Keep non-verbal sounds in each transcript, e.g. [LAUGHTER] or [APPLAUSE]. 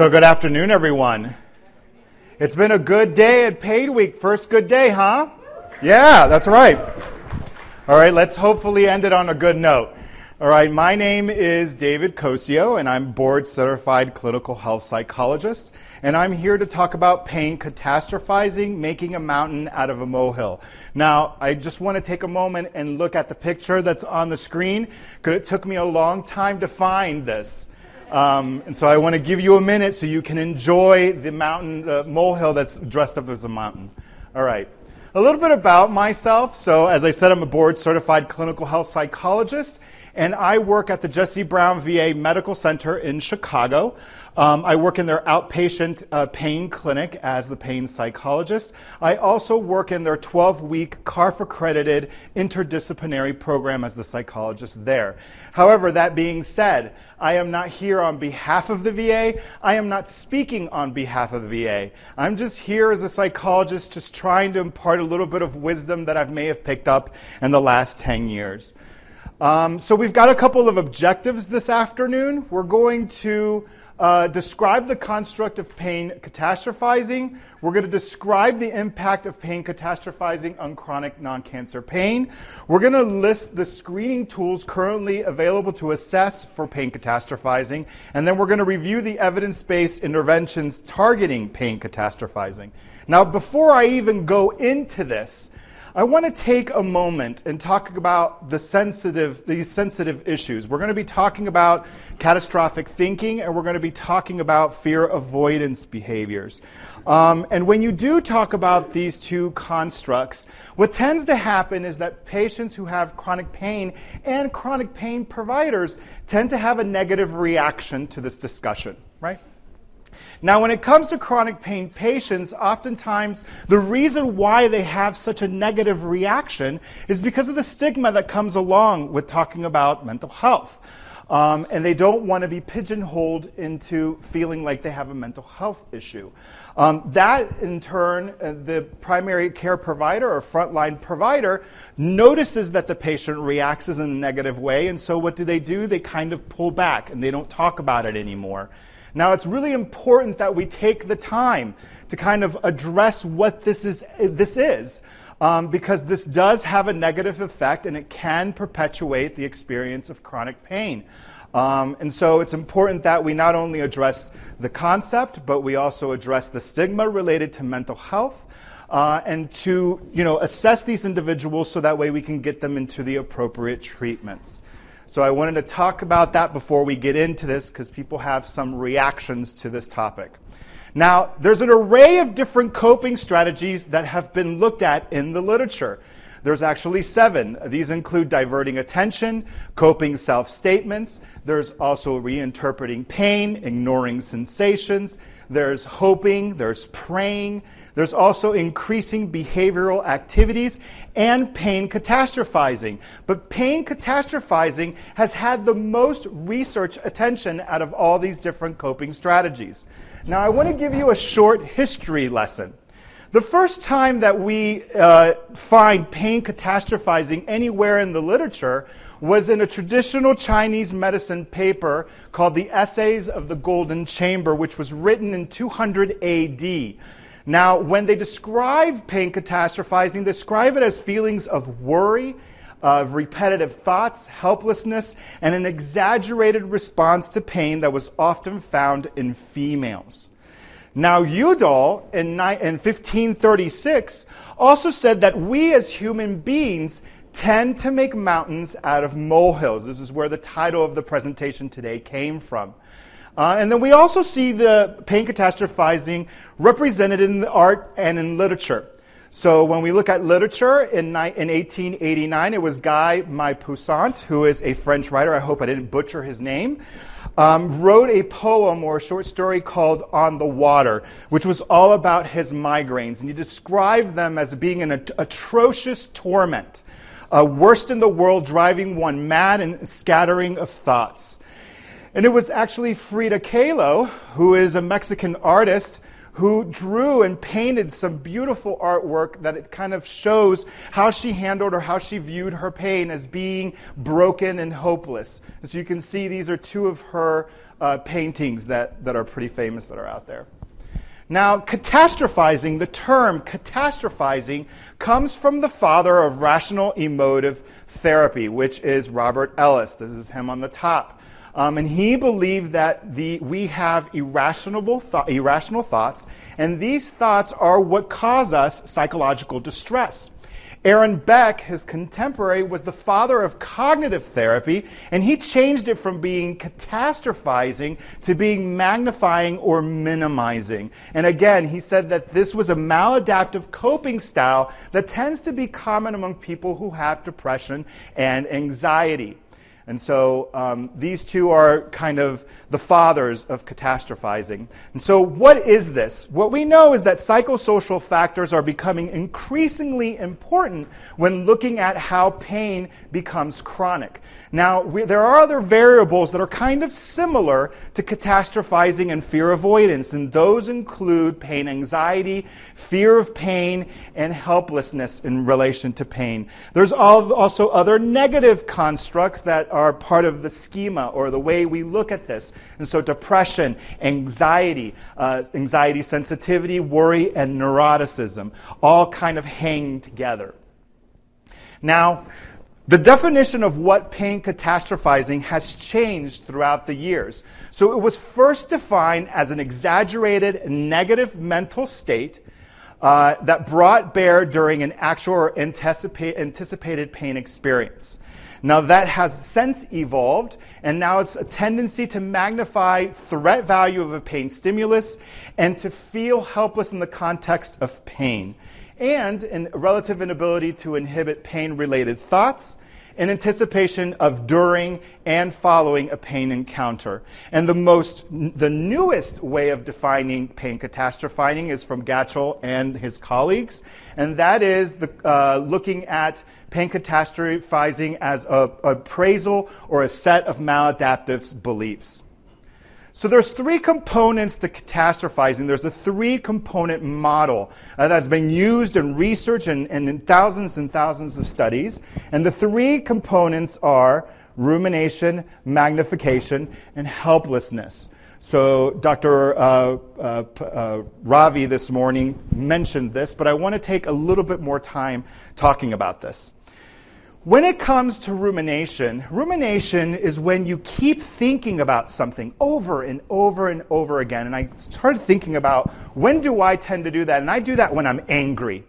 So, good afternoon, everyone. It's been a good day at PAINWeek. First good day, huh? Yeah, that's right. All right, let's hopefully end it on a good note. All right, my name is David Cosio, and I'm board certified clinical health psychologist. And I'm here to talk about pain catastrophizing, making a mountain out of a molehill. Now, I just want to take a moment and look at the picture that's on the screen, because it took me a long time to find this. Um, and so I want to give you a minute so you can enjoy the mountain, the molehill that's dressed up as a mountain. All right. A little bit about myself. So, as I said, I'm a board certified clinical health psychologist and I work at the Jesse Brown VA Medical Center in Chicago. Um, I work in their outpatient uh, pain clinic as the pain psychologist. I also work in their 12 week CARF accredited interdisciplinary program as the psychologist there. However, that being said, I am not here on behalf of the VA. I am not speaking on behalf of the VA. I'm just here as a psychologist, just trying to impart a little bit of wisdom that I may have picked up in the last 10 years. Um, so we've got a couple of objectives this afternoon. We're going to uh, describe the construct of pain catastrophizing. We're going to describe the impact of pain catastrophizing on chronic non cancer pain. We're going to list the screening tools currently available to assess for pain catastrophizing. And then we're going to review the evidence based interventions targeting pain catastrophizing. Now, before I even go into this, I want to take a moment and talk about the sensitive, these sensitive issues. We're going to be talking about catastrophic thinking, and we're going to be talking about fear avoidance behaviors. Um, and when you do talk about these two constructs, what tends to happen is that patients who have chronic pain and chronic pain providers tend to have a negative reaction to this discussion, right? Now, when it comes to chronic pain patients, oftentimes the reason why they have such a negative reaction is because of the stigma that comes along with talking about mental health. Um, and they don't want to be pigeonholed into feeling like they have a mental health issue. Um, that, in turn, uh, the primary care provider or frontline provider notices that the patient reacts in a negative way, and so what do they do? They kind of pull back and they don't talk about it anymore. Now, it's really important that we take the time to kind of address what this is, this is um, because this does have a negative effect and it can perpetuate the experience of chronic pain. Um, and so it's important that we not only address the concept, but we also address the stigma related to mental health. Uh, and to you know, assess these individuals so that way we can get them into the appropriate treatments. So I wanted to talk about that before we get into this because people have some reactions to this topic. Now, there's an array of different coping strategies that have been looked at in the literature. There's actually seven. These include diverting attention, coping self statements. There's also reinterpreting pain, ignoring sensations. There's hoping, there's praying, there's also increasing behavioral activities and pain catastrophizing. But pain catastrophizing has had the most research attention out of all these different coping strategies. Now, I want to give you a short history lesson. The first time that we uh, find pain catastrophizing anywhere in the literature was in a traditional Chinese medicine paper called the Essays of the Golden Chamber, which was written in 200 AD. Now, when they describe pain catastrophizing, they describe it as feelings of worry, of repetitive thoughts, helplessness, and an exaggerated response to pain that was often found in females. Now, Udall in 1536 also said that we as human beings tend to make mountains out of molehills. This is where the title of the presentation today came from. Uh, and then we also see the pain catastrophizing represented in the art and in literature. So when we look at literature in, ni- in 1889, it was Guy Maupassant, who is a French writer. I hope I didn't butcher his name. Um, wrote a poem or a short story called On the Water, which was all about his migraines. And he described them as being an at- atrocious torment, uh, worst in the world, driving one mad and scattering of thoughts. And it was actually Frida Kahlo, who is a Mexican artist, who drew and painted some beautiful artwork that it kind of shows how she handled or how she viewed her pain as being broken and hopeless. So you can see, these are two of her uh, paintings that, that are pretty famous that are out there. Now, catastrophizing, the term catastrophizing, comes from the father of rational emotive therapy, which is Robert Ellis. This is him on the top. Um, and he believed that the, we have irrational, th- irrational thoughts, and these thoughts are what cause us psychological distress. Aaron Beck, his contemporary, was the father of cognitive therapy, and he changed it from being catastrophizing to being magnifying or minimizing. And again, he said that this was a maladaptive coping style that tends to be common among people who have depression and anxiety. And so um, these two are kind of the fathers of catastrophizing. And so, what is this? What we know is that psychosocial factors are becoming increasingly important when looking at how pain becomes chronic. Now, we, there are other variables that are kind of similar to catastrophizing and fear avoidance, and those include pain anxiety, fear of pain, and helplessness in relation to pain. There's also other negative constructs that are part of the schema or the way we look at this. And so, depression, anxiety, uh, anxiety sensitivity, worry, and neuroticism all kind of hang together. Now, the definition of what pain catastrophizing has changed throughout the years. So it was first defined as an exaggerated negative mental state uh, that brought bear during an actual or anticipated pain experience. Now, that has since evolved, and now it's a tendency to magnify threat value of a pain stimulus and to feel helpless in the context of pain, and a relative inability to inhibit pain related thoughts in anticipation of during and following a pain encounter. And the most, the newest way of defining pain catastrophizing is from Gatchel and his colleagues, and that is the, uh, looking at pain catastrophizing as a, appraisal or a set of maladaptive beliefs. So there's three components to catastrophizing. There's the three component model uh, that's been used in research and, and in thousands and thousands of studies. And the three components are rumination, magnification, and helplessness. So Dr. Uh, uh, uh, Ravi this morning mentioned this, but I want to take a little bit more time talking about this. When it comes to rumination, rumination is when you keep thinking about something over and over and over again. And I started thinking about when do I tend to do that? And I do that when I'm angry.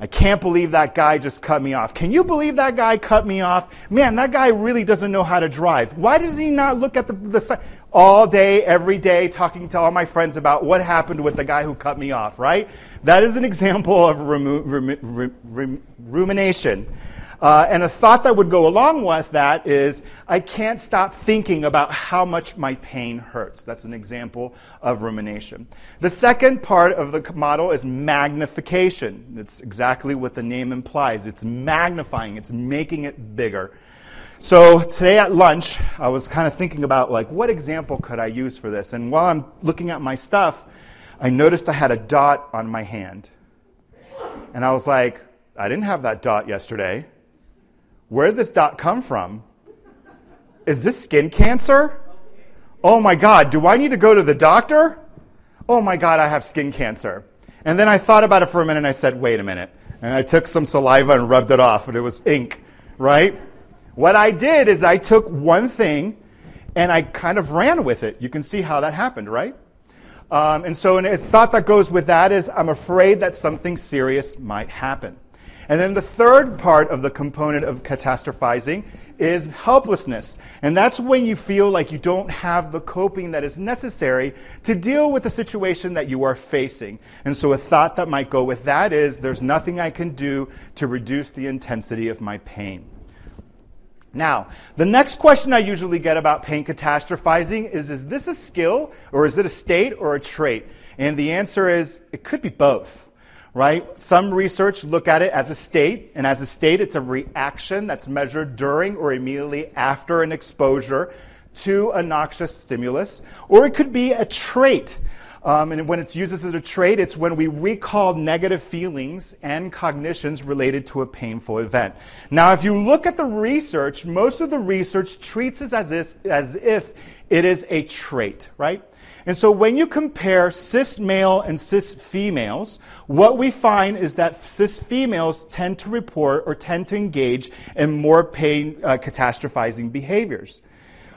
I can't believe that guy just cut me off. Can you believe that guy cut me off? Man, that guy really doesn't know how to drive. Why does he not look at the, the all day, every day, talking to all my friends about what happened with the guy who cut me off, right? That is an example of rumu, rum, rum, rumination. Uh, and a thought that would go along with that is I can't stop thinking about how much my pain hurts. That's an example of rumination. The second part of the model is magnification. It's exactly what the name implies it's magnifying, it's making it bigger. So today at lunch, I was kind of thinking about like what example could I use for this? And while I'm looking at my stuff, I noticed I had a dot on my hand. And I was like, I didn't have that dot yesterday. Where did this dot come from? Is this skin cancer? Oh my God, do I need to go to the doctor? Oh my God, I have skin cancer. And then I thought about it for a minute and I said, wait a minute. And I took some saliva and rubbed it off, and it was ink, right? What I did is I took one thing and I kind of ran with it. You can see how that happened, right? Um, and so, and a thought that goes with that is I'm afraid that something serious might happen. And then the third part of the component of catastrophizing is helplessness. And that's when you feel like you don't have the coping that is necessary to deal with the situation that you are facing. And so a thought that might go with that is there's nothing I can do to reduce the intensity of my pain. Now, the next question I usually get about pain catastrophizing is Is this a skill, or is it a state, or a trait? And the answer is it could be both right? Some research look at it as a state, and as a state, it's a reaction that's measured during or immediately after an exposure to a noxious stimulus, or it could be a trait. Um, and when it's used as a trait, it's when we recall negative feelings and cognitions related to a painful event. Now, if you look at the research, most of the research treats it as as if it is a trait, right? And so when you compare cis male and cis females, what we find is that cis females tend to report or tend to engage in more pain uh, catastrophizing behaviors.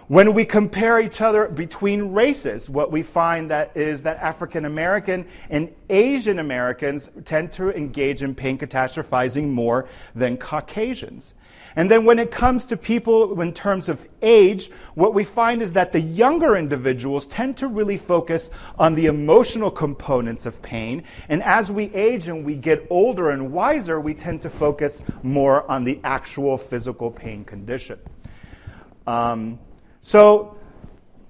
When we compare each other between races, what we find that is that African American and Asian Americans tend to engage in pain catastrophizing more than Caucasians. And then when it comes to people in terms of age, what we find is that the younger individuals tend to really focus on the emotional components of pain. And as we age and we get older and wiser, we tend to focus more on the actual physical pain condition. Um, so,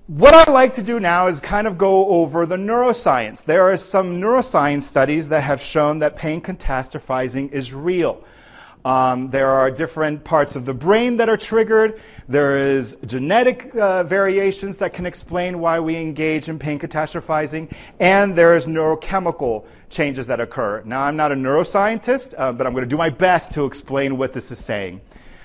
what I like to do now is kind of go over the neuroscience. There are some neuroscience studies that have shown that pain catastrophizing is real. Um, there are different parts of the brain that are triggered. There is genetic uh, variations that can explain why we engage in pain catastrophizing, and there is neurochemical changes that occur. Now, I'm not a neuroscientist, uh, but I'm going to do my best to explain what this is saying.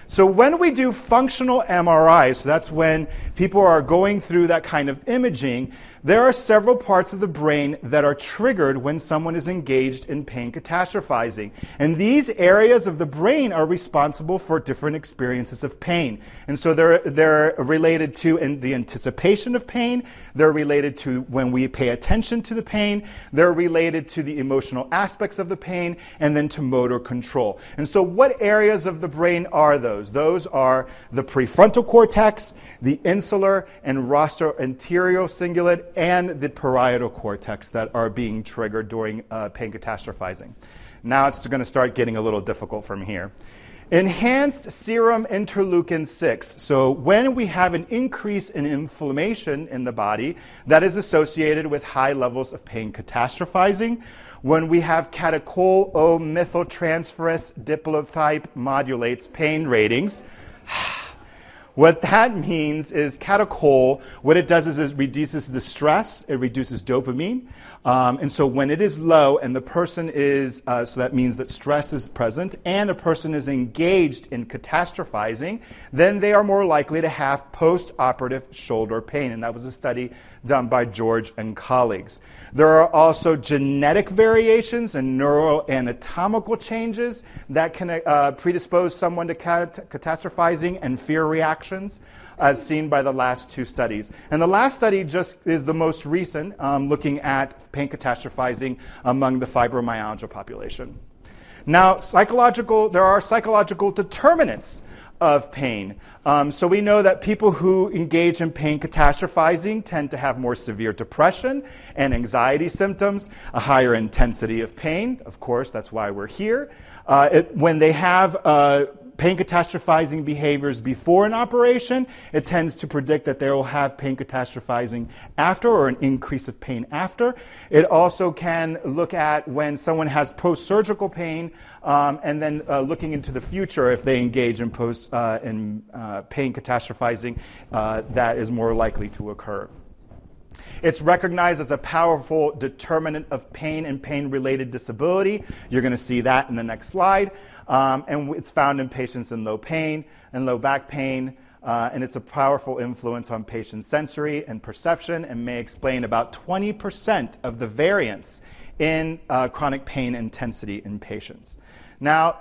So when we do functional MRI, so that's when people are going through that kind of imaging, there are several parts of the brain that are triggered when someone is engaged in pain catastrophizing. And these areas of the brain are responsible for different experiences of pain. And so they're, they're related to the anticipation of pain, they're related to when we pay attention to the pain, they're related to the emotional aspects of the pain, and then to motor control. And so, what areas of the brain are those? Those are the prefrontal cortex, the insular and rostral anterior cingulate, and the parietal cortex that are being triggered during uh, pain catastrophizing. Now it's going to start getting a little difficult from here. Enhanced serum interleukin 6. So, when we have an increase in inflammation in the body that is associated with high levels of pain catastrophizing, when we have catechol O methyltransferase diplotype modulates pain ratings, What that means is catechol, what it does is it reduces the stress, it reduces dopamine. Um, and so when it is low and the person is, uh, so that means that stress is present and a person is engaged in catastrophizing, then they are more likely to have post operative shoulder pain. And that was a study done by George and colleagues. There are also genetic variations and neuroanatomical changes that can uh, predispose someone to cat- catastrophizing and fear reactions, as seen by the last two studies. And the last study just is the most recent, um, looking at pain catastrophizing among the fibromyalgia population. Now, psychological, there are psychological determinants of pain. Um, so we know that people who engage in pain catastrophizing tend to have more severe depression and anxiety symptoms, a higher intensity of pain. Of course, that's why we're here. Uh, it, when they have uh, pain catastrophizing behaviors before an operation, it tends to predict that they will have pain catastrophizing after or an increase of pain after. It also can look at when someone has post surgical pain um, and then uh, looking into the future if they engage in, post, uh, in uh, pain catastrophizing, uh, that is more likely to occur. It's recognized as a powerful determinant of pain and pain related disability. You're going to see that in the next slide. Um, and it's found in patients in low pain and low back pain. Uh, and it's a powerful influence on patient sensory and perception and may explain about 20% of the variance in uh, chronic pain intensity in patients. Now,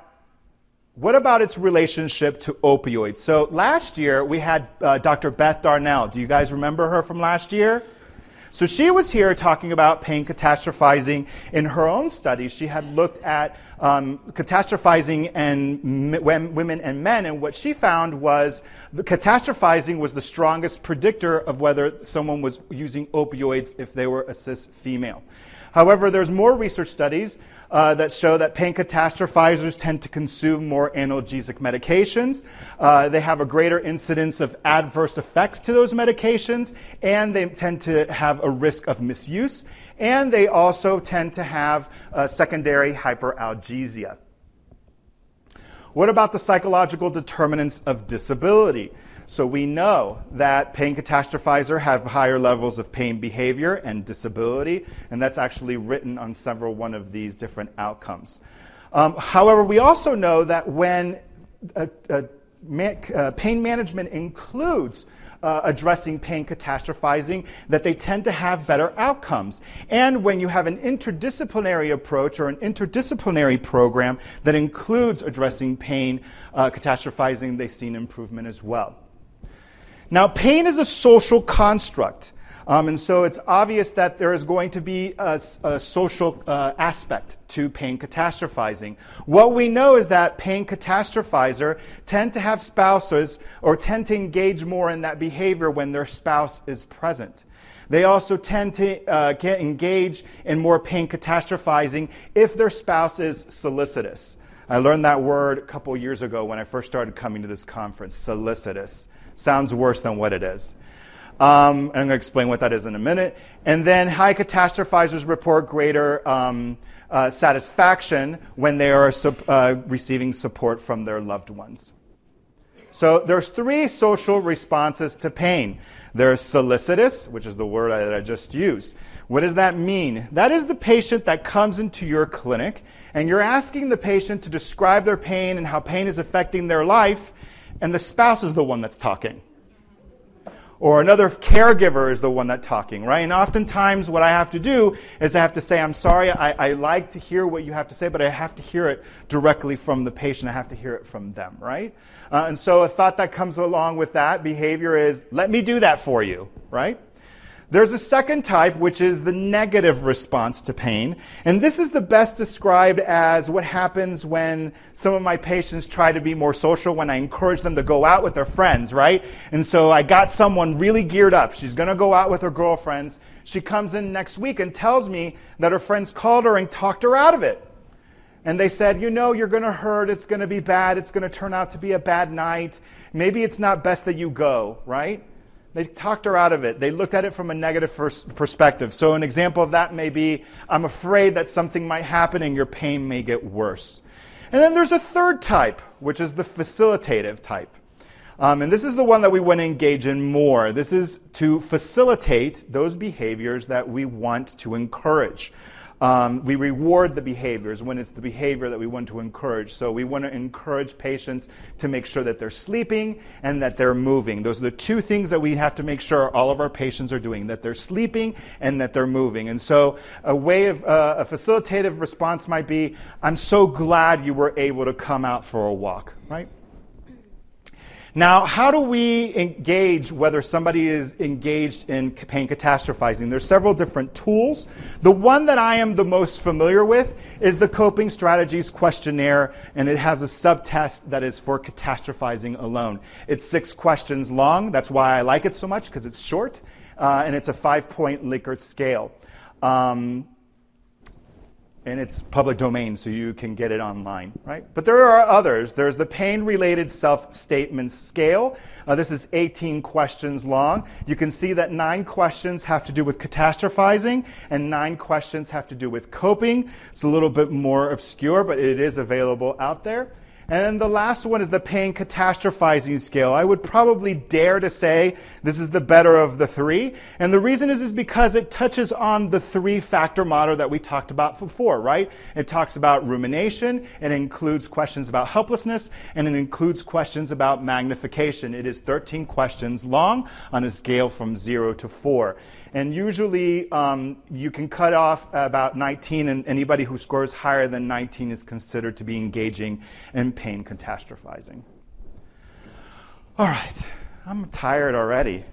what about its relationship to opioids? So last year we had uh, Dr. Beth Darnall. Do you guys remember her from last year? So she was here talking about pain catastrophizing. In her own studies, she had looked at um, catastrophizing and m- women and men, and what she found was the catastrophizing was the strongest predictor of whether someone was using opioids if they were a cis female. However, there's more research studies uh, that show that pain catastrophizers tend to consume more analgesic medications. Uh, they have a greater incidence of adverse effects to those medications, and they tend to have a risk of misuse. And they also tend to have uh, secondary hyperalgesia. What about the psychological determinants of disability? So we know that pain catastrophizer have higher levels of pain behavior and disability, and that's actually written on several one of these different outcomes. Um, however, we also know that when a, a man, uh, pain management includes uh, addressing pain catastrophizing, that they tend to have better outcomes. And when you have an interdisciplinary approach or an interdisciplinary program that includes addressing pain uh, catastrophizing, they've seen improvement as well. Now, pain is a social construct. Um, and so it's obvious that there is going to be a, a social uh, aspect to pain catastrophizing. What we know is that pain catastrophizer tend to have spouses or tend to engage more in that behavior when their spouse is present. They also tend to uh, engage in more pain catastrophizing if their spouse is solicitous. I learned that word a couple years ago when I first started coming to this conference solicitous. Sounds worse than what it is. Um, I'm going to explain what that is in a minute. And then high catastrophizers report greater um, uh, satisfaction when they are uh, receiving support from their loved ones. So there's three social responses to pain. There's solicitous, which is the word I, that I just used. What does that mean? That is the patient that comes into your clinic and you're asking the patient to describe their pain and how pain is affecting their life, and the spouse is the one that's talking or another caregiver is the one that's talking, right? And oftentimes, what I have to do is I have to say, I'm sorry, I, I, like to hear what you have to say, but I have to hear it directly from the patient. I have to hear it from them, right? Uh, and so, a thought that comes along with that behavior is, let me do that for you, right? There's a second type, which is the negative response to pain. And this is the best described as what happens when some of my patients try to be more social, when I encourage them to go out with their friends, right? And so I got someone really geared up. She's going to go out with her girlfriends. She comes in next week and tells me that her friends called her and talked her out of it. And they said, You know, you're going to hurt. It's going to be bad. It's going to turn out to be a bad night. Maybe it's not best that you go, right? They talked her out of it. They looked at it from a negative perspective. So, an example of that may be I'm afraid that something might happen and your pain may get worse. And then there's a third type, which is the facilitative type. Um, and this is the one that we want to engage in more. This is to facilitate those behaviors that we want to encourage. Um, we reward the behaviors when it's the behavior that we want to encourage. So we want to encourage patients to make sure that they're sleeping and that they're moving. Those are the two things that we have to make sure all of our patients are doing that they're sleeping and that they're moving. And so a way of uh, a facilitative response might be I'm so glad you were able to come out for a walk, right? Now, how do we engage whether somebody is engaged in pain catastrophizing? There's several different tools. The one that I am the most familiar with is the Coping Strategies Questionnaire, and it has a subtest that is for catastrophizing alone. It's six questions long. That's why I like it so much, because it's short, uh, and it's a five point Likert scale. Um, and it's public domain, so you can get it online, right? But there are others. There's the pain related self statement scale. Uh, this is 18 questions long. You can see that nine questions have to do with catastrophizing, and nine questions have to do with coping. It's a little bit more obscure, but it is available out there. And then the last one is the pain catastrophizing scale. I would probably dare to say this is the better of the three. And the reason is, is because it touches on the three factor model that we talked about before, right? It talks about rumination, it includes questions about helplessness, and it includes questions about magnification. It is 13 questions long on a scale from zero to four. And usually um, you can cut off about 19, and anybody who scores higher than 19 is considered to be engaging in pain catastrophizing. All right, I'm tired already.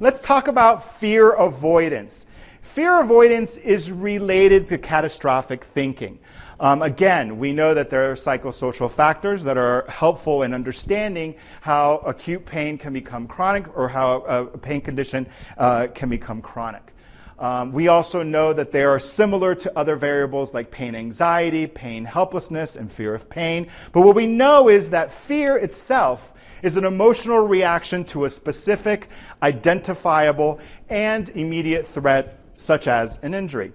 Let's talk about fear avoidance. Fear avoidance is related to catastrophic thinking. Um, again, we know that there are psychosocial factors that are helpful in understanding how acute pain can become chronic or how a pain condition uh, can become chronic. Um, we also know that they are similar to other variables like pain anxiety, pain helplessness, and fear of pain. But what we know is that fear itself is an emotional reaction to a specific, identifiable, and immediate threat, such as an injury.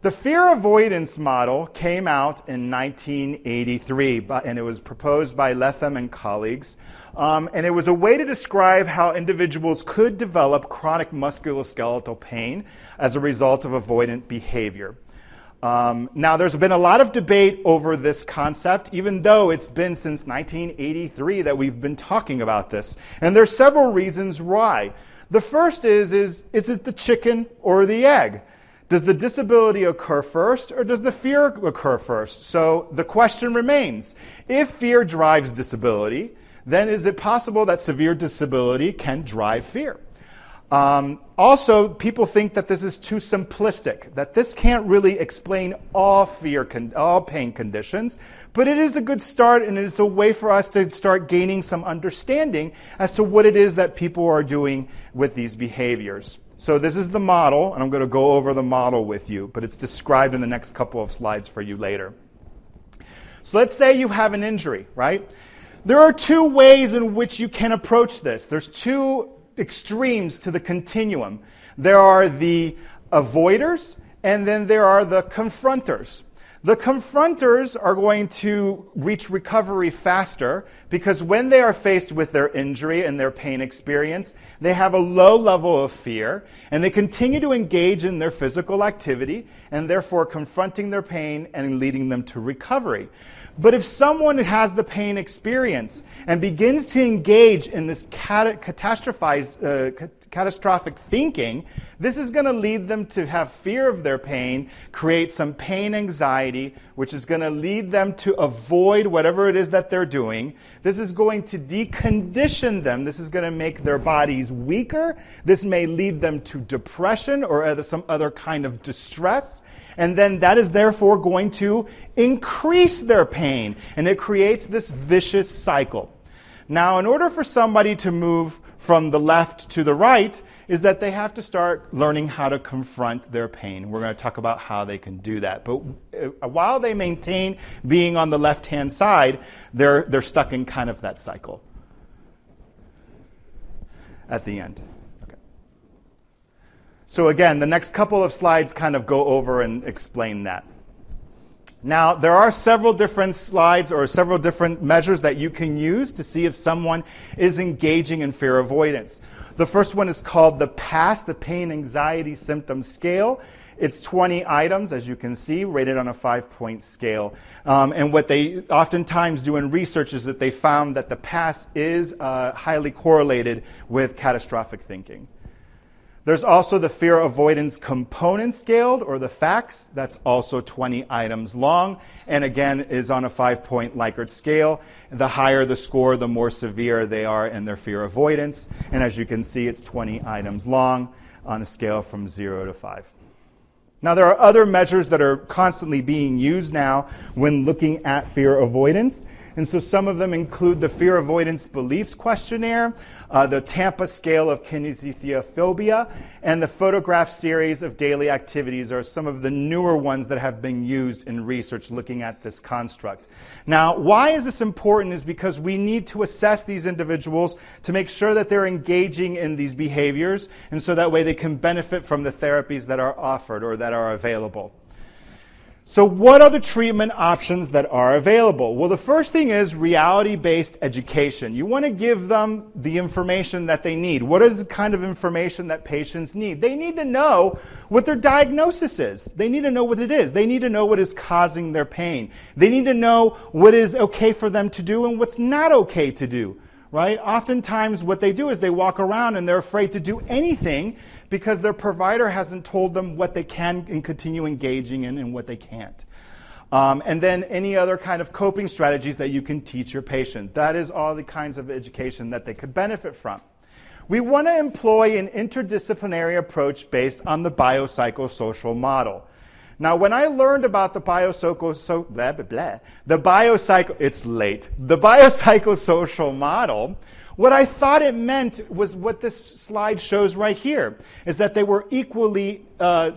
The fear avoidance model came out in 1983, and it was proposed by Lethem and colleagues. Um, and it was a way to describe how individuals could develop chronic musculoskeletal pain as a result of avoidant behavior. Um, now, there's been a lot of debate over this concept, even though it's been since 1983 that we've been talking about this. And there's several reasons why. The first is, is, is it the chicken or the egg? Does the disability occur first or does the fear occur first? So the question remains if fear drives disability, then is it possible that severe disability can drive fear? Um, also, people think that this is too simplistic, that this can't really explain all fear, con- all pain conditions, but it is a good start and it's a way for us to start gaining some understanding as to what it is that people are doing with these behaviors. So, this is the model, and I'm going to go over the model with you, but it's described in the next couple of slides for you later. So, let's say you have an injury, right? There are two ways in which you can approach this. There's two extremes to the continuum. There are the avoiders, and then there are the confronters. The confronters are going to reach recovery faster because when they are faced with their injury and their pain experience, they have a low level of fear and they continue to engage in their physical activity and therefore confronting their pain and leading them to recovery. But if someone has the pain experience and begins to engage in this cat- uh, catastrophic thinking, this is going to lead them to have fear of their pain, create some pain anxiety, which is going to lead them to avoid whatever it is that they're doing. This is going to decondition them. This is going to make their bodies weaker. This may lead them to depression or other, some other kind of distress and then that is therefore going to increase their pain, and it creates this vicious cycle. Now, in order for somebody to move from the left to the right, is that they have to start learning how to confront their pain. We're going to talk about how they can do that. But uh, while they maintain being on the left hand side, they're, they're stuck in kind of that cycle at the end. So, again, the next couple of slides kind of go over and explain that. Now, there are several different slides or several different measures that you can use to see if someone is engaging in fear avoidance. The first one is called the PASS, the Pain Anxiety Symptom Scale. It's 20 items, as you can see, rated on a five point scale. Um, and what they oftentimes do in research is that they found that the PASS is uh, highly correlated with catastrophic thinking. There's also the fear avoidance component scaled, or the FACS. That's also 20 items long, and again is on a five point Likert scale. The higher the score, the more severe they are in their fear avoidance. And as you can see, it's 20 items long on a scale from zero to five. Now, there are other measures that are constantly being used now when looking at fear avoidance. And so some of them include the Fear Avoidance Beliefs Questionnaire, uh, the Tampa Scale of Kinesthesiophobia, and the Photograph Series of Daily Activities are some of the newer ones that have been used in research looking at this construct. Now, why is this important is because we need to assess these individuals to make sure that they're engaging in these behaviors, and so that way they can benefit from the therapies that are offered or that are available. So, what are the treatment options that are available? Well, the first thing is reality based education. You want to give them the information that they need. What is the kind of information that patients need? They need to know what their diagnosis is. They need to know what it is. They need to know what is causing their pain. They need to know what is okay for them to do and what's not okay to do right? Oftentimes, what they do is they walk around and they're afraid to do anything because their provider hasn't told them what they can and continue engaging in and what they can't. Um, and then any other kind of coping strategies that you can teach your patient. That is all the kinds of education that they could benefit from. We want to employ an interdisciplinary approach based on the biopsychosocial model. Now, when I learned about the biopsycho, so, blah, blah, blah, the biopsycho, it's late, the biopsychosocial [LAUGHS] model, what I thought it meant was what this slide shows right here, is that they were equally uh,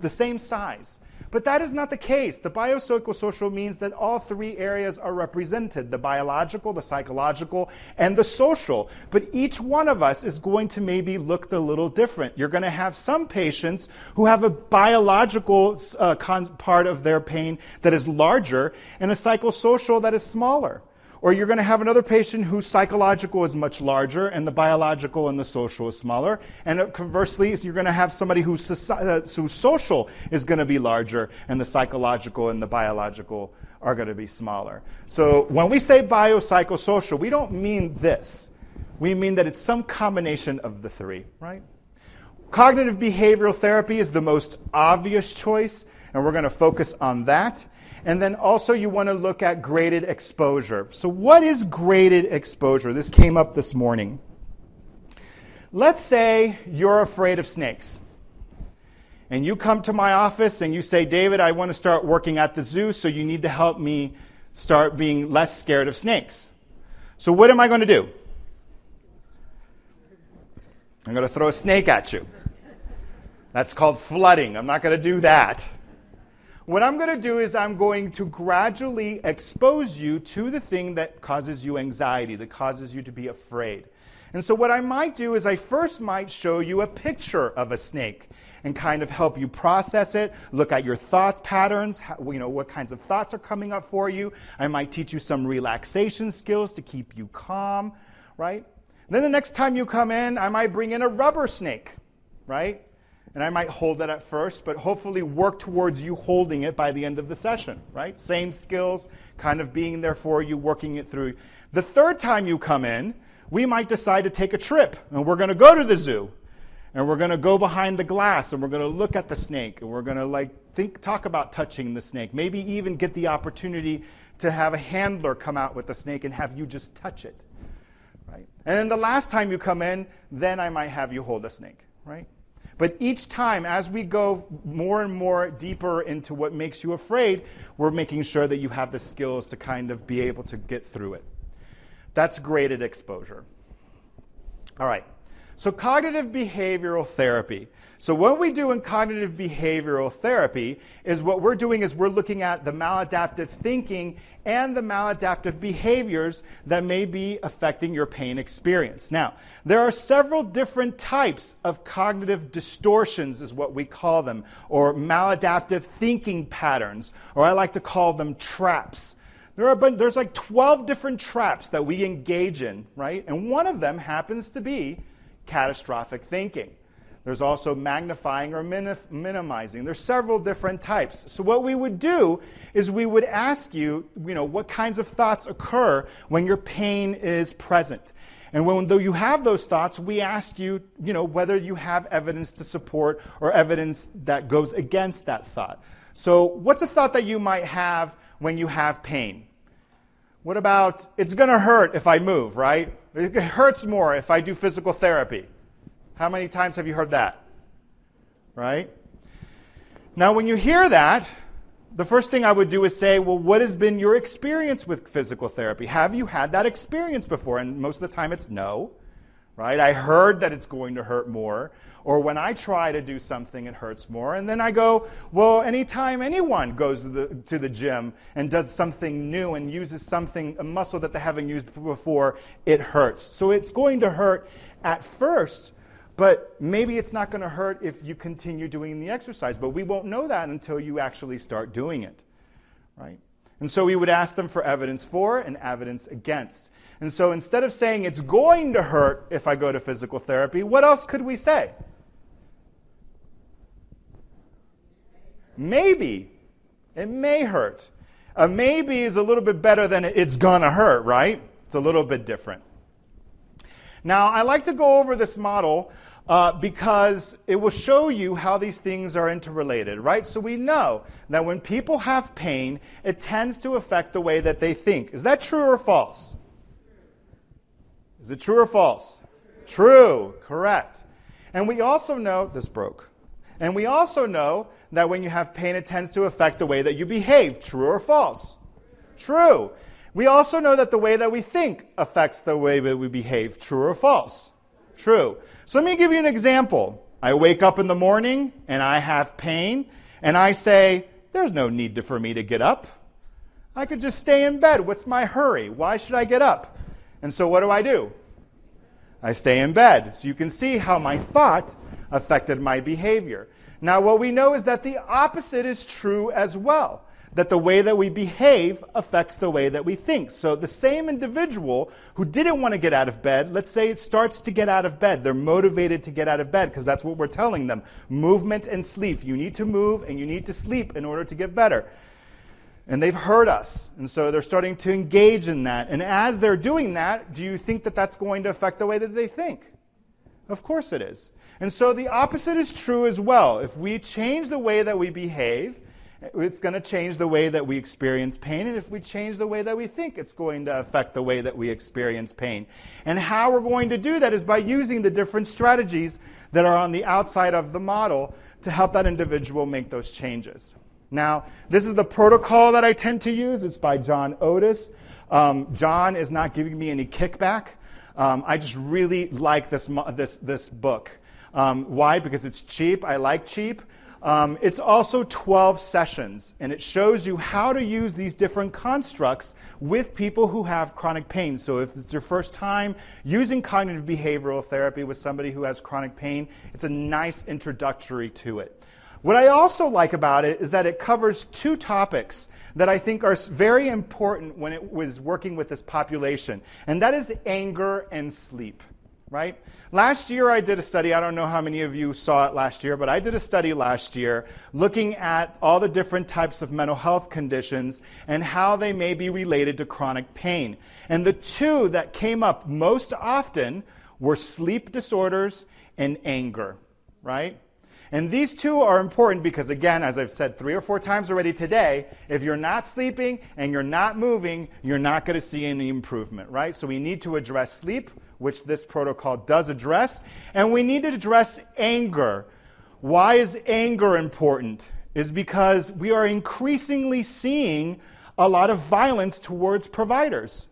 the same size. But that is not the case. The biopsychosocial means that all three areas are represented the biological, the psychological, and the social. But each one of us is going to maybe look a little different. You're going to have some patients who have a biological uh, con- part of their pain that is larger and a psychosocial that is smaller. Or you're going to have another patient whose psychological is much larger and the biological and the social is smaller. And conversely, you're going to have somebody whose, uh, whose social is going to be larger and the psychological and the biological are going to be smaller. So when we say biopsychosocial, we don't mean this. We mean that it's some combination of the three, right? Cognitive behavioral therapy is the most obvious choice, and we're going to focus on that. And then also, you want to look at graded exposure. So, what is graded exposure? This came up this morning. Let's say you're afraid of snakes. And you come to my office and you say, David, I want to start working at the zoo, so you need to help me start being less scared of snakes. So, what am I going to do? I'm going to throw a snake at you. That's called flooding. I'm not going to do that. What I'm going to do is I'm going to gradually expose you to the thing that causes you anxiety, that causes you to be afraid. And so, what I might do is I first might show you a picture of a snake and kind of help you process it, look at your thought patterns, how, you know, what kinds of thoughts are coming up for you. I might teach you some relaxation skills to keep you calm, right? then the next time you come in, I might bring in a rubber snake, right? And I might hold it at first, but hopefully work towards you holding it by the end of the session, right? Same skills, kind of being there for you, working it through. The third time you come in, we might decide to take a trip, and we're going to go to the zoo, and we're going to go behind the glass, and we're going to look at the snake, and we're going to like think, talk about touching the snake, maybe even get the opportunity to have a handler come out with the snake and have you just touch it, right? And then the last time you come in, then I might have you hold a snake, right? But each time, as we go more and more deeper into what makes you afraid, we're making sure that you have the skills to kind of be able to get through it. That's graded exposure. All right. So, cognitive behavioral therapy. So, what we do in cognitive behavioral therapy is what we're doing is we're looking at the maladaptive thinking and the maladaptive behaviors that may be affecting your pain experience. Now, there are several different types of cognitive distortions, is what we call them, or maladaptive thinking patterns, or I like to call them traps. There are, there's like 12 different traps that we engage in, right? And one of them happens to be catastrophic thinking. There's also magnifying or minimizing. There's several different types. So what we would do is we would ask you, you know, what kinds of thoughts occur when your pain is present. And when though you have those thoughts, we ask you, you know, whether you have evidence to support or evidence that goes against that thought. So what's a thought that you might have when you have pain? What about it's going to hurt if I move, right? It hurts more if I do physical therapy. How many times have you heard that? Right? Now, when you hear that, the first thing I would do is say, well, what has been your experience with physical therapy? Have you had that experience before? And most of the time it's no, right? I heard that it's going to hurt more. Or when I try to do something, it hurts more. And then I go, well, anytime anyone goes to the, to the gym and does something new and uses something, a muscle that they haven't used before, it hurts. So it's going to hurt at first, but maybe it's not going to hurt if you continue doing the exercise. But we won't know that until you actually start doing it, right? And so we would ask them for evidence for and evidence against. And so instead of saying it's going to hurt if I go to physical therapy, what else could we say? Maybe. It may hurt. A maybe is a little bit better than it's gonna hurt, right? It's a little bit different. Now, I like to go over this model uh, because it will show you how these things are interrelated, right? So we know that when people have pain, it tends to affect the way that they think. Is that true or false? Is it true or false? True, correct. And we also know, this broke. And we also know that when you have pain, it tends to affect the way that you behave. True or false? True. We also know that the way that we think affects the way that we behave. True or false? True. So let me give you an example. I wake up in the morning and I have pain, and I say, There's no need for me to get up. I could just stay in bed. What's my hurry? Why should I get up? And so what do I do? I stay in bed. So you can see how my thought affected my behavior. Now, what we know is that the opposite is true as well that the way that we behave affects the way that we think. So the same individual who didn't want to get out of bed, let's say it starts to get out of bed. They're motivated to get out of bed because that's what we're telling them. Movement and sleep. You need to move and you need to sleep in order to get better. And they've heard us. And so they're starting to engage in that. And as they're doing that, do you think that that's going to affect the way that they think? Of course it is. And so the opposite is true as well. If we change the way that we behave, it's going to change the way that we experience pain. And if we change the way that we think, it's going to affect the way that we experience pain. And how we're going to do that is by using the different strategies that are on the outside of the model to help that individual make those changes. Now, this is the protocol that I tend to use. It's by John Otis. Um, John is not giving me any kickback. Um, I just really like this, this, this book. Um, why? Because it's cheap. I like cheap. Um, it's also 12 sessions, and it shows you how to use these different constructs with people who have chronic pain. So, if it's your first time using cognitive behavioral therapy with somebody who has chronic pain, it's a nice introductory to it. What I also like about it is that it covers two topics that I think are very important when it was working with this population, and that is anger and sleep right? Last year, I did a study. I don't know how many of you saw it last year, but I did a study last year looking at all the different types of mental health conditions and how they may be related to chronic pain. And the two that came up most often were sleep disorders and anger, right? And these two are important because, again, as I've said three or four times already today, if you're not sleeping and you're not moving, you're not going to see any improvement, right? So we need to address sleep which this protocol does address. And we need to address anger. Why is anger important? Is because we are increasingly seeing a lot of violence towards providers.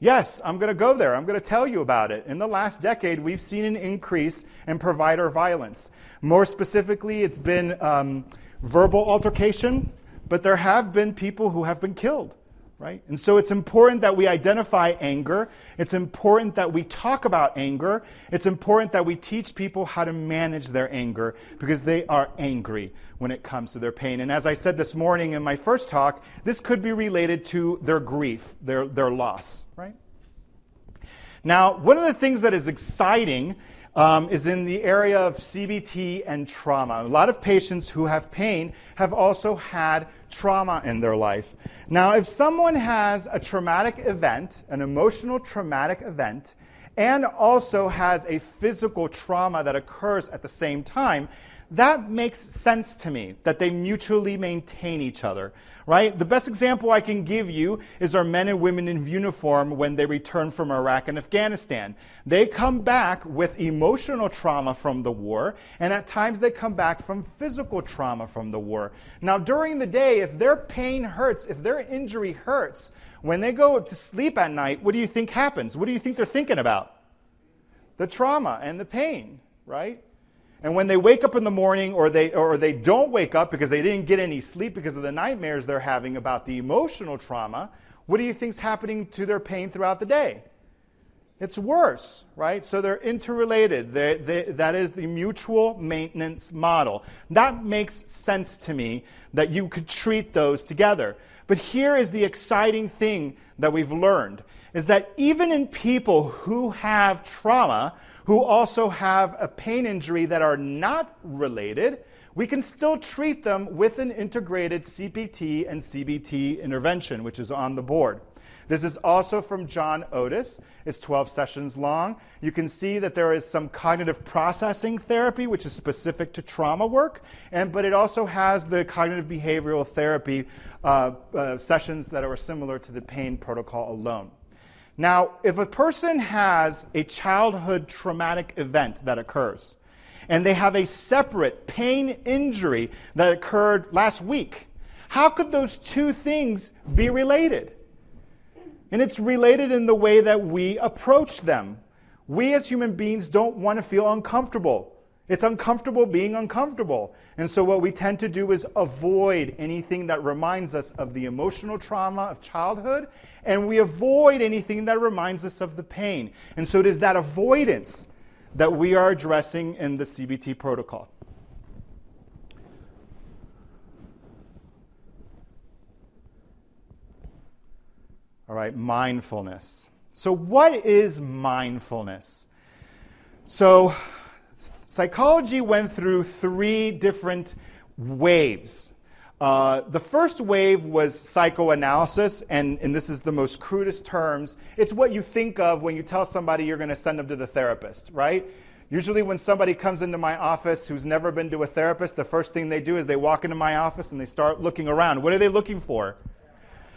Yes, I'm going to go there. I'm going to tell you about it. In the last decade, we've seen an increase in provider violence. More specifically, it's been um, verbal altercation, but there have been people who have been killed right? And so it's important that we identify anger. It's important that we talk about anger. It's important that we teach people how to manage their anger because they are angry when it comes to their pain. And as I said this morning in my first talk, this could be related to their grief, their, their loss, right? Now, one of the things that is exciting um, is in the area of CBT and trauma. A lot of patients who have pain have also had trauma in their life. Now, if someone has a traumatic event, an emotional traumatic event, and also has a physical trauma that occurs at the same time, that makes sense to me that they mutually maintain each other, right? The best example I can give you is our men and women in uniform when they return from Iraq and Afghanistan. They come back with emotional trauma from the war, and at times they come back from physical trauma from the war. Now, during the day, if their pain hurts, if their injury hurts, when they go to sleep at night, what do you think happens? What do you think they're thinking about? The trauma and the pain, right? And when they wake up in the morning or they, or they don't wake up because they didn't get any sleep because of the nightmares they're having about the emotional trauma, what do you think is happening to their pain throughout the day? It's worse, right? So they're interrelated. They, they, that is the mutual maintenance model. That makes sense to me that you could treat those together. But here is the exciting thing that we've learned is that even in people who have trauma, who also have a pain injury that are not related, we can still treat them with an integrated CPT and CBT intervention, which is on the board. This is also from John Otis. It's 12 sessions long. You can see that there is some cognitive processing therapy, which is specific to trauma work, and, but it also has the cognitive behavioral therapy uh, uh, sessions that are similar to the pain protocol alone. Now, if a person has a childhood traumatic event that occurs, and they have a separate pain injury that occurred last week, how could those two things be related? And it's related in the way that we approach them. We as human beings don't want to feel uncomfortable. It's uncomfortable being uncomfortable. And so, what we tend to do is avoid anything that reminds us of the emotional trauma of childhood, and we avoid anything that reminds us of the pain. And so, it is that avoidance that we are addressing in the CBT protocol. All right, mindfulness. So, what is mindfulness? So, psychology went through three different waves. Uh, the first wave was psychoanalysis, and, and this is the most crudest terms. It's what you think of when you tell somebody you're going to send them to the therapist, right? Usually, when somebody comes into my office who's never been to a therapist, the first thing they do is they walk into my office and they start looking around. What are they looking for?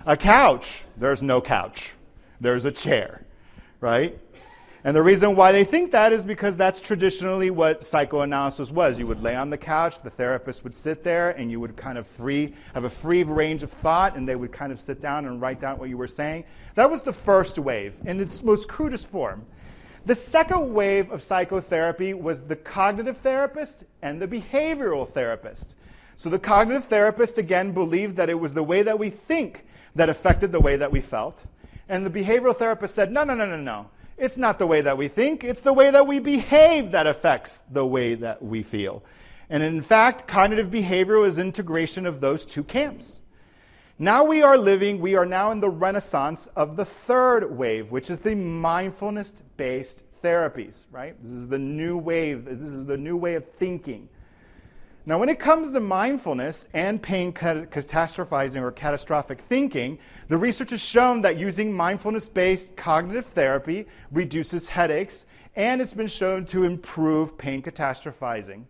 A couch. There's no couch, there's a chair, right? And the reason why they think that is because that's traditionally what psychoanalysis was. You would lay on the couch, the therapist would sit there, and you would kind of free, have a free range of thought, and they would kind of sit down and write down what you were saying. That was the first wave in its most crudest form. The second wave of psychotherapy was the cognitive therapist and the behavioral therapist. So the cognitive therapist, again, believed that it was the way that we think that affected the way that we felt. And the behavioral therapist said, no, no, no, no, no. It's not the way that we think, it's the way that we behave that affects the way that we feel. And in fact, cognitive behavioral is integration of those two camps. Now we are living, we are now in the renaissance of the third wave, which is the mindfulness based therapies, right? This is the new wave, this is the new way of thinking. Now, when it comes to mindfulness and pain catastrophizing or catastrophic thinking, the research has shown that using mindfulness based cognitive therapy reduces headaches, and it's been shown to improve pain catastrophizing.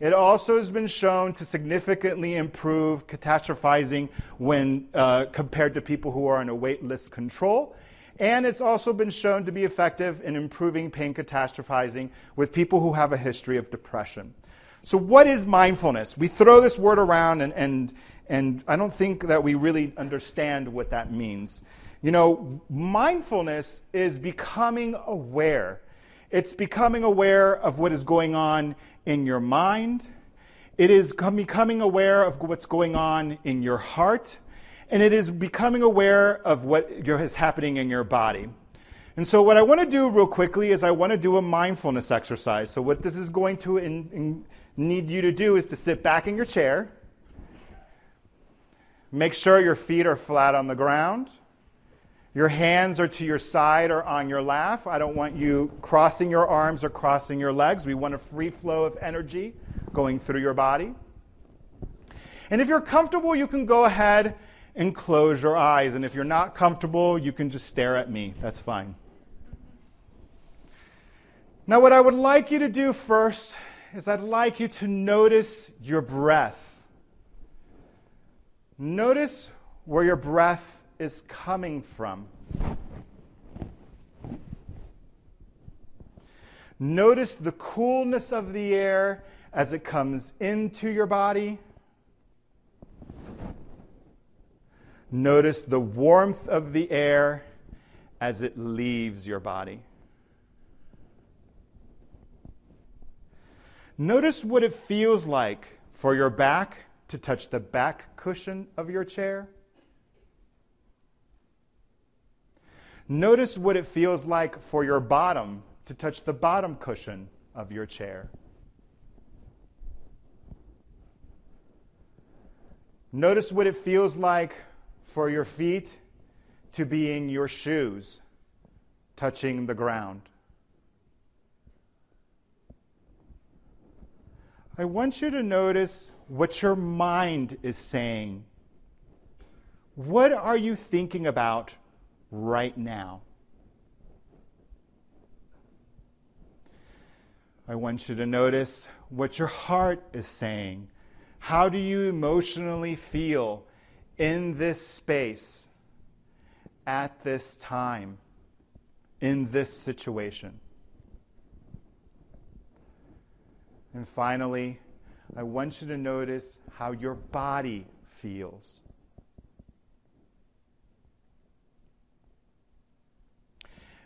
It also has been shown to significantly improve catastrophizing when uh, compared to people who are on a waitlist control. And it's also been shown to be effective in improving pain catastrophizing with people who have a history of depression. So, what is mindfulness? We throw this word around, and, and, and I don't think that we really understand what that means. You know, mindfulness is becoming aware. It's becoming aware of what is going on in your mind. It is becoming aware of what's going on in your heart. And it is becoming aware of what is happening in your body. And so, what I want to do real quickly is I want to do a mindfulness exercise. So, what this is going to in, in, need you to do is to sit back in your chair. Make sure your feet are flat on the ground. Your hands are to your side or on your lap. I don't want you crossing your arms or crossing your legs. We want a free flow of energy going through your body. And if you're comfortable, you can go ahead and close your eyes. And if you're not comfortable, you can just stare at me. That's fine. Now, what I would like you to do first is I'd like you to notice your breath. Notice where your breath is coming from. Notice the coolness of the air as it comes into your body. Notice the warmth of the air as it leaves your body. Notice what it feels like for your back to touch the back cushion of your chair. Notice what it feels like for your bottom to touch the bottom cushion of your chair. Notice what it feels like for your feet to be in your shoes, touching the ground. I want you to notice what your mind is saying. What are you thinking about right now? I want you to notice what your heart is saying. How do you emotionally feel in this space, at this time, in this situation? And finally, I want you to notice how your body feels.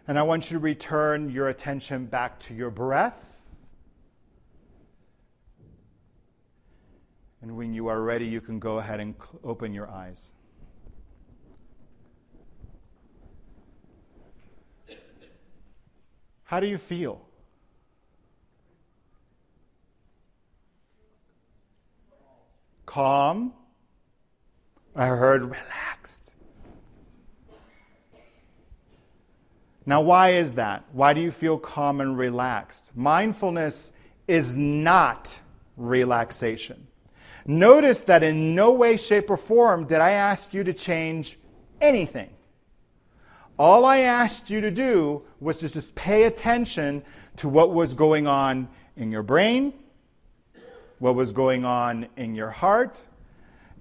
And I want you to return your attention back to your breath. And when you are ready, you can go ahead and open your eyes. How do you feel? Calm. I heard relaxed. Now, why is that? Why do you feel calm and relaxed? Mindfulness is not relaxation. Notice that in no way, shape, or form did I ask you to change anything. All I asked you to do was to just pay attention to what was going on in your brain, what was going on in your heart,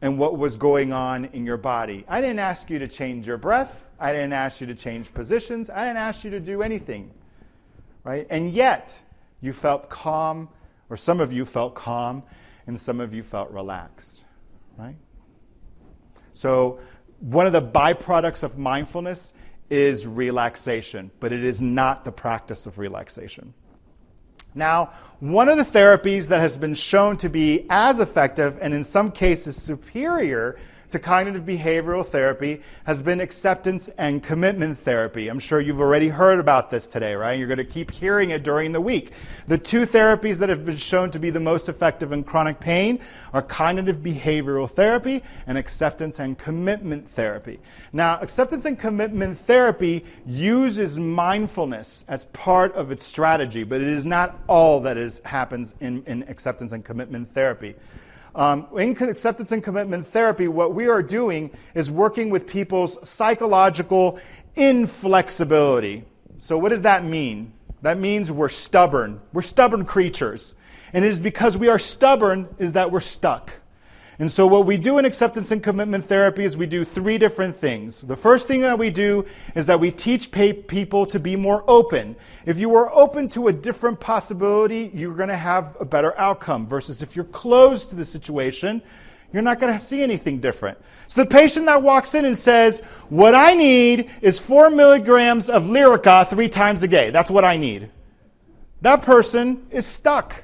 and what was going on in your body. I didn't ask you to change your breath. I didn't ask you to change positions. I didn't ask you to do anything. Right? And yet, you felt calm, or some of you felt calm, and some of you felt relaxed. Right? So, one of the byproducts of mindfulness is relaxation, but it is not the practice of relaxation. Now, one of the therapies that has been shown to be as effective and in some cases superior to cognitive behavioral therapy has been acceptance and commitment therapy. I'm sure you've already heard about this today, right? You're going to keep hearing it during the week. The two therapies that have been shown to be the most effective in chronic pain are cognitive behavioral therapy and acceptance and commitment therapy. Now, acceptance and commitment therapy uses mindfulness as part of its strategy, but it is not all that is, happens in, in acceptance and commitment therapy. Um, in acceptance and commitment therapy, what we are doing is working with people's psychological inflexibility. So, what does that mean? That means we're stubborn. We're stubborn creatures. And it is because we are stubborn is that we're stuck. And so, what we do in acceptance and commitment therapy is we do three different things. The first thing that we do is that we teach people to be more open. If you are open to a different possibility, you're going to have a better outcome, versus if you're closed to the situation, you're not going to see anything different. So, the patient that walks in and says, What I need is four milligrams of Lyrica three times a day. That's what I need. That person is stuck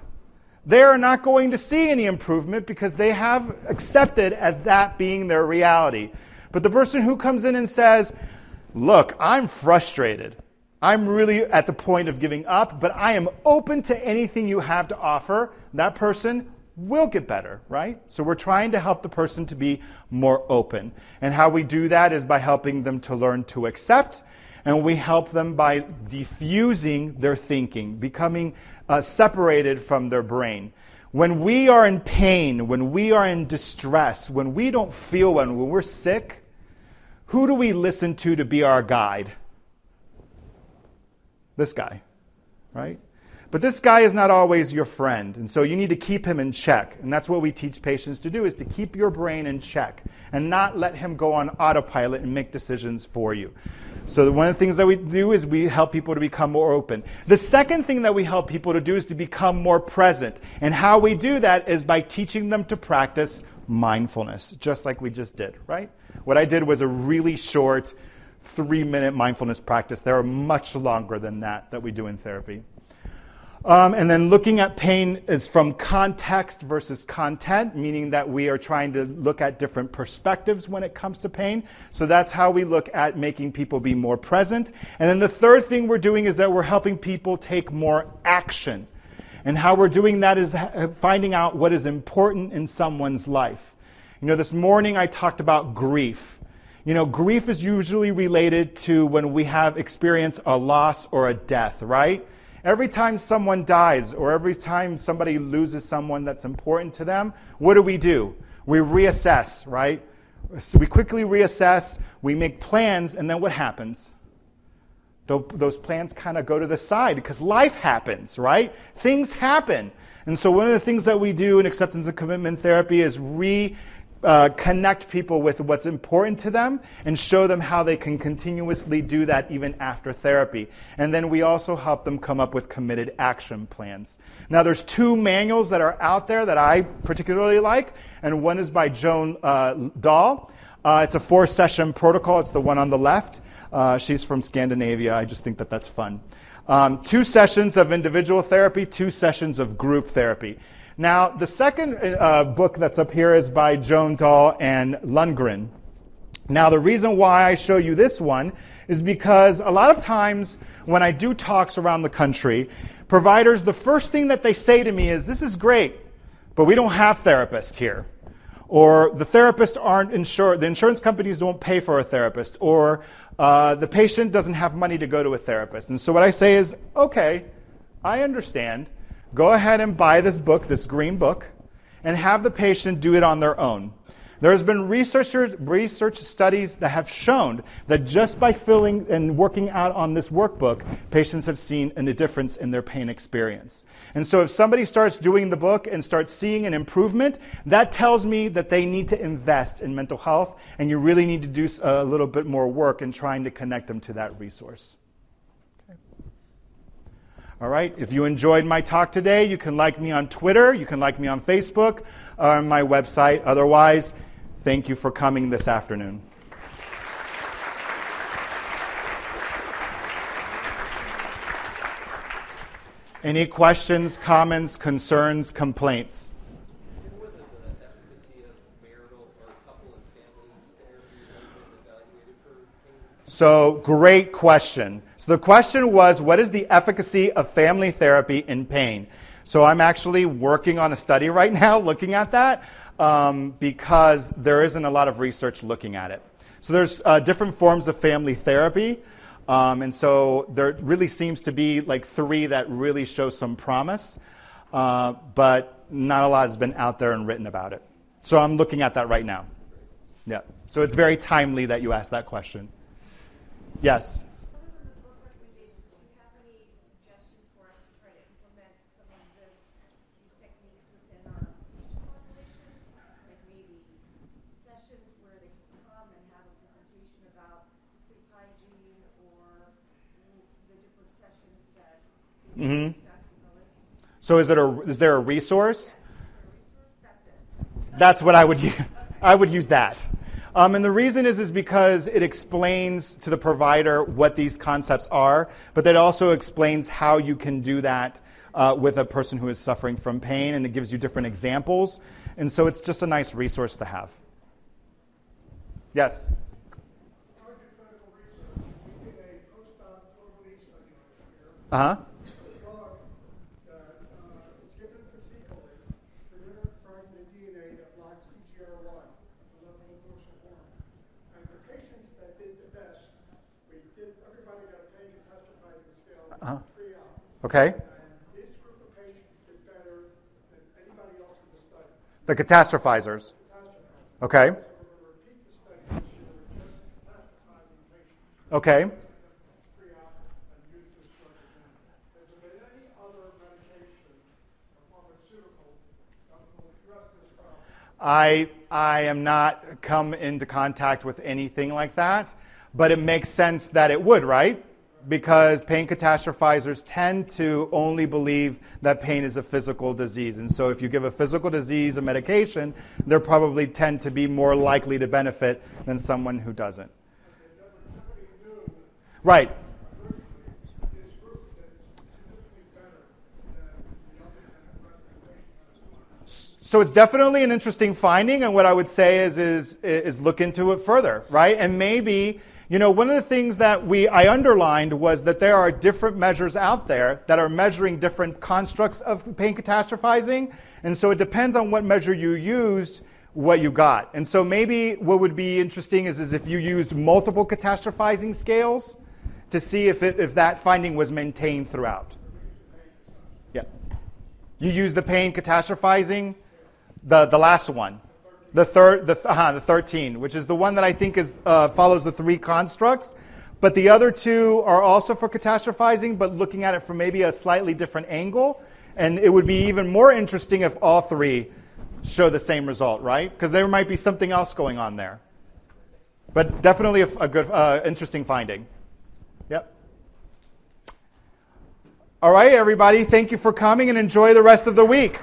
they are not going to see any improvement because they have accepted as that being their reality. But the person who comes in and says, Look, I'm frustrated. I'm really at the point of giving up, but I am open to anything you have to offer, that person will get better, right? So we're trying to help the person to be more open. And how we do that is by helping them to learn to accept, and we help them by diffusing their thinking, becoming uh, separated from their brain. When we are in pain, when we are in distress, when we don't feel well, when we're sick, who do we listen to to be our guide? This guy, right? But this guy is not always your friend, and so you need to keep him in check. And that's what we teach patients to do is to keep your brain in check and not let him go on autopilot and make decisions for you. So one of the things that we do is we help people to become more open. The second thing that we help people to do is to become more present. And how we do that is by teaching them to practice mindfulness, just like we just did, right? What I did was a really short three minute mindfulness practice. There are much longer than that that we do in therapy. Um, and then looking at pain is from context versus content, meaning that we are trying to look at different perspectives when it comes to pain. So that's how we look at making people be more present. And then the third thing we're doing is that we're helping people take more action. And how we're doing that is finding out what is important in someone's life. You know, this morning I talked about grief. You know, grief is usually related to when we have experienced a loss or a death, right? Every time someone dies or every time somebody loses someone that's important to them, what do we do? We reassess, right? So we quickly reassess, we make plans, and then what happens? Those plans kind of go to the side because life happens, right? Things happen. And so, one of the things that we do in acceptance and commitment therapy is re uh, connect people with what's important to them and show them how they can continuously do that even after therapy. And then we also help them come up with committed action plans. Now, there's two manuals that are out there that I particularly like, and one is by Joan uh, Dahl. Uh, it's a four session protocol, it's the one on the left. Uh, she's from Scandinavia. I just think that that's fun. Um, two sessions of individual therapy, two sessions of group therapy. Now, the second uh, book that's up here is by Joan Dahl and Lundgren. Now, the reason why I show you this one is because a lot of times when I do talks around the country, providers, the first thing that they say to me is, This is great, but we don't have therapists here. Or the therapists aren't insured, the insurance companies don't pay for a therapist. Or uh, the patient doesn't have money to go to a therapist. And so what I say is, Okay, I understand go ahead and buy this book, this green book, and have the patient do it on their own. There's been researchers, research studies that have shown that just by filling and working out on this workbook, patients have seen a difference in their pain experience. And so if somebody starts doing the book and starts seeing an improvement, that tells me that they need to invest in mental health, and you really need to do a little bit more work in trying to connect them to that resource. All right, if you enjoyed my talk today, you can like me on Twitter, you can like me on Facebook, or on my website. Otherwise, thank you for coming this afternoon. Any questions, comments, concerns, complaints? So, great question. So the question was, what is the efficacy of family therapy in pain? So I'm actually working on a study right [LAUGHS] now looking at that um, because there isn't a lot of research looking at it. So there's uh, different forms of family therapy. Um, and so there really seems to be like three that really show some promise, uh, but not a lot has been out there and written about it. So I'm looking at that right now. Yeah. So it's very timely that you asked that question. Yes. Mm-hmm. So is, it a, is there a resource? That's what I would use. [LAUGHS] I would use that. Um, and the reason is, is because it explains to the provider what these concepts are, but that also explains how you can do that uh, with a person who is suffering from pain, and it gives you different examples. And so it's just a nice resource to have. Yes? Uh huh. Okay. The catastrophizers. Okay. Okay. Has there been any other medication or pharmaceutical that will address this problem? I, I am not come into contact with anything like that, but it makes sense that it would, right? Because pain catastrophizers tend to only believe that pain is a physical disease. And so if you give a physical disease a medication, they probably tend to be more likely to benefit than someone who doesn't. Right. So it's definitely an interesting finding, and what I would say is, is, is look into it further, right? And maybe you know, one of the things that we I underlined was that there are different measures out there that are measuring different constructs of pain catastrophizing, and so it depends on what measure you used, what you got. And so maybe what would be interesting is, is if you used multiple catastrophizing scales to see if, it, if that finding was maintained throughout. Yeah. You use the pain catastrophizing, the, the last one. The third, the, uh, the 13, which is the one that I think is, uh, follows the three constructs. But the other two are also for catastrophizing, but looking at it from maybe a slightly different angle. And it would be even more interesting if all three show the same result, right? Because there might be something else going on there. But definitely a, a good, uh, interesting finding. Yep. All right, everybody. Thank you for coming and enjoy the rest of the week.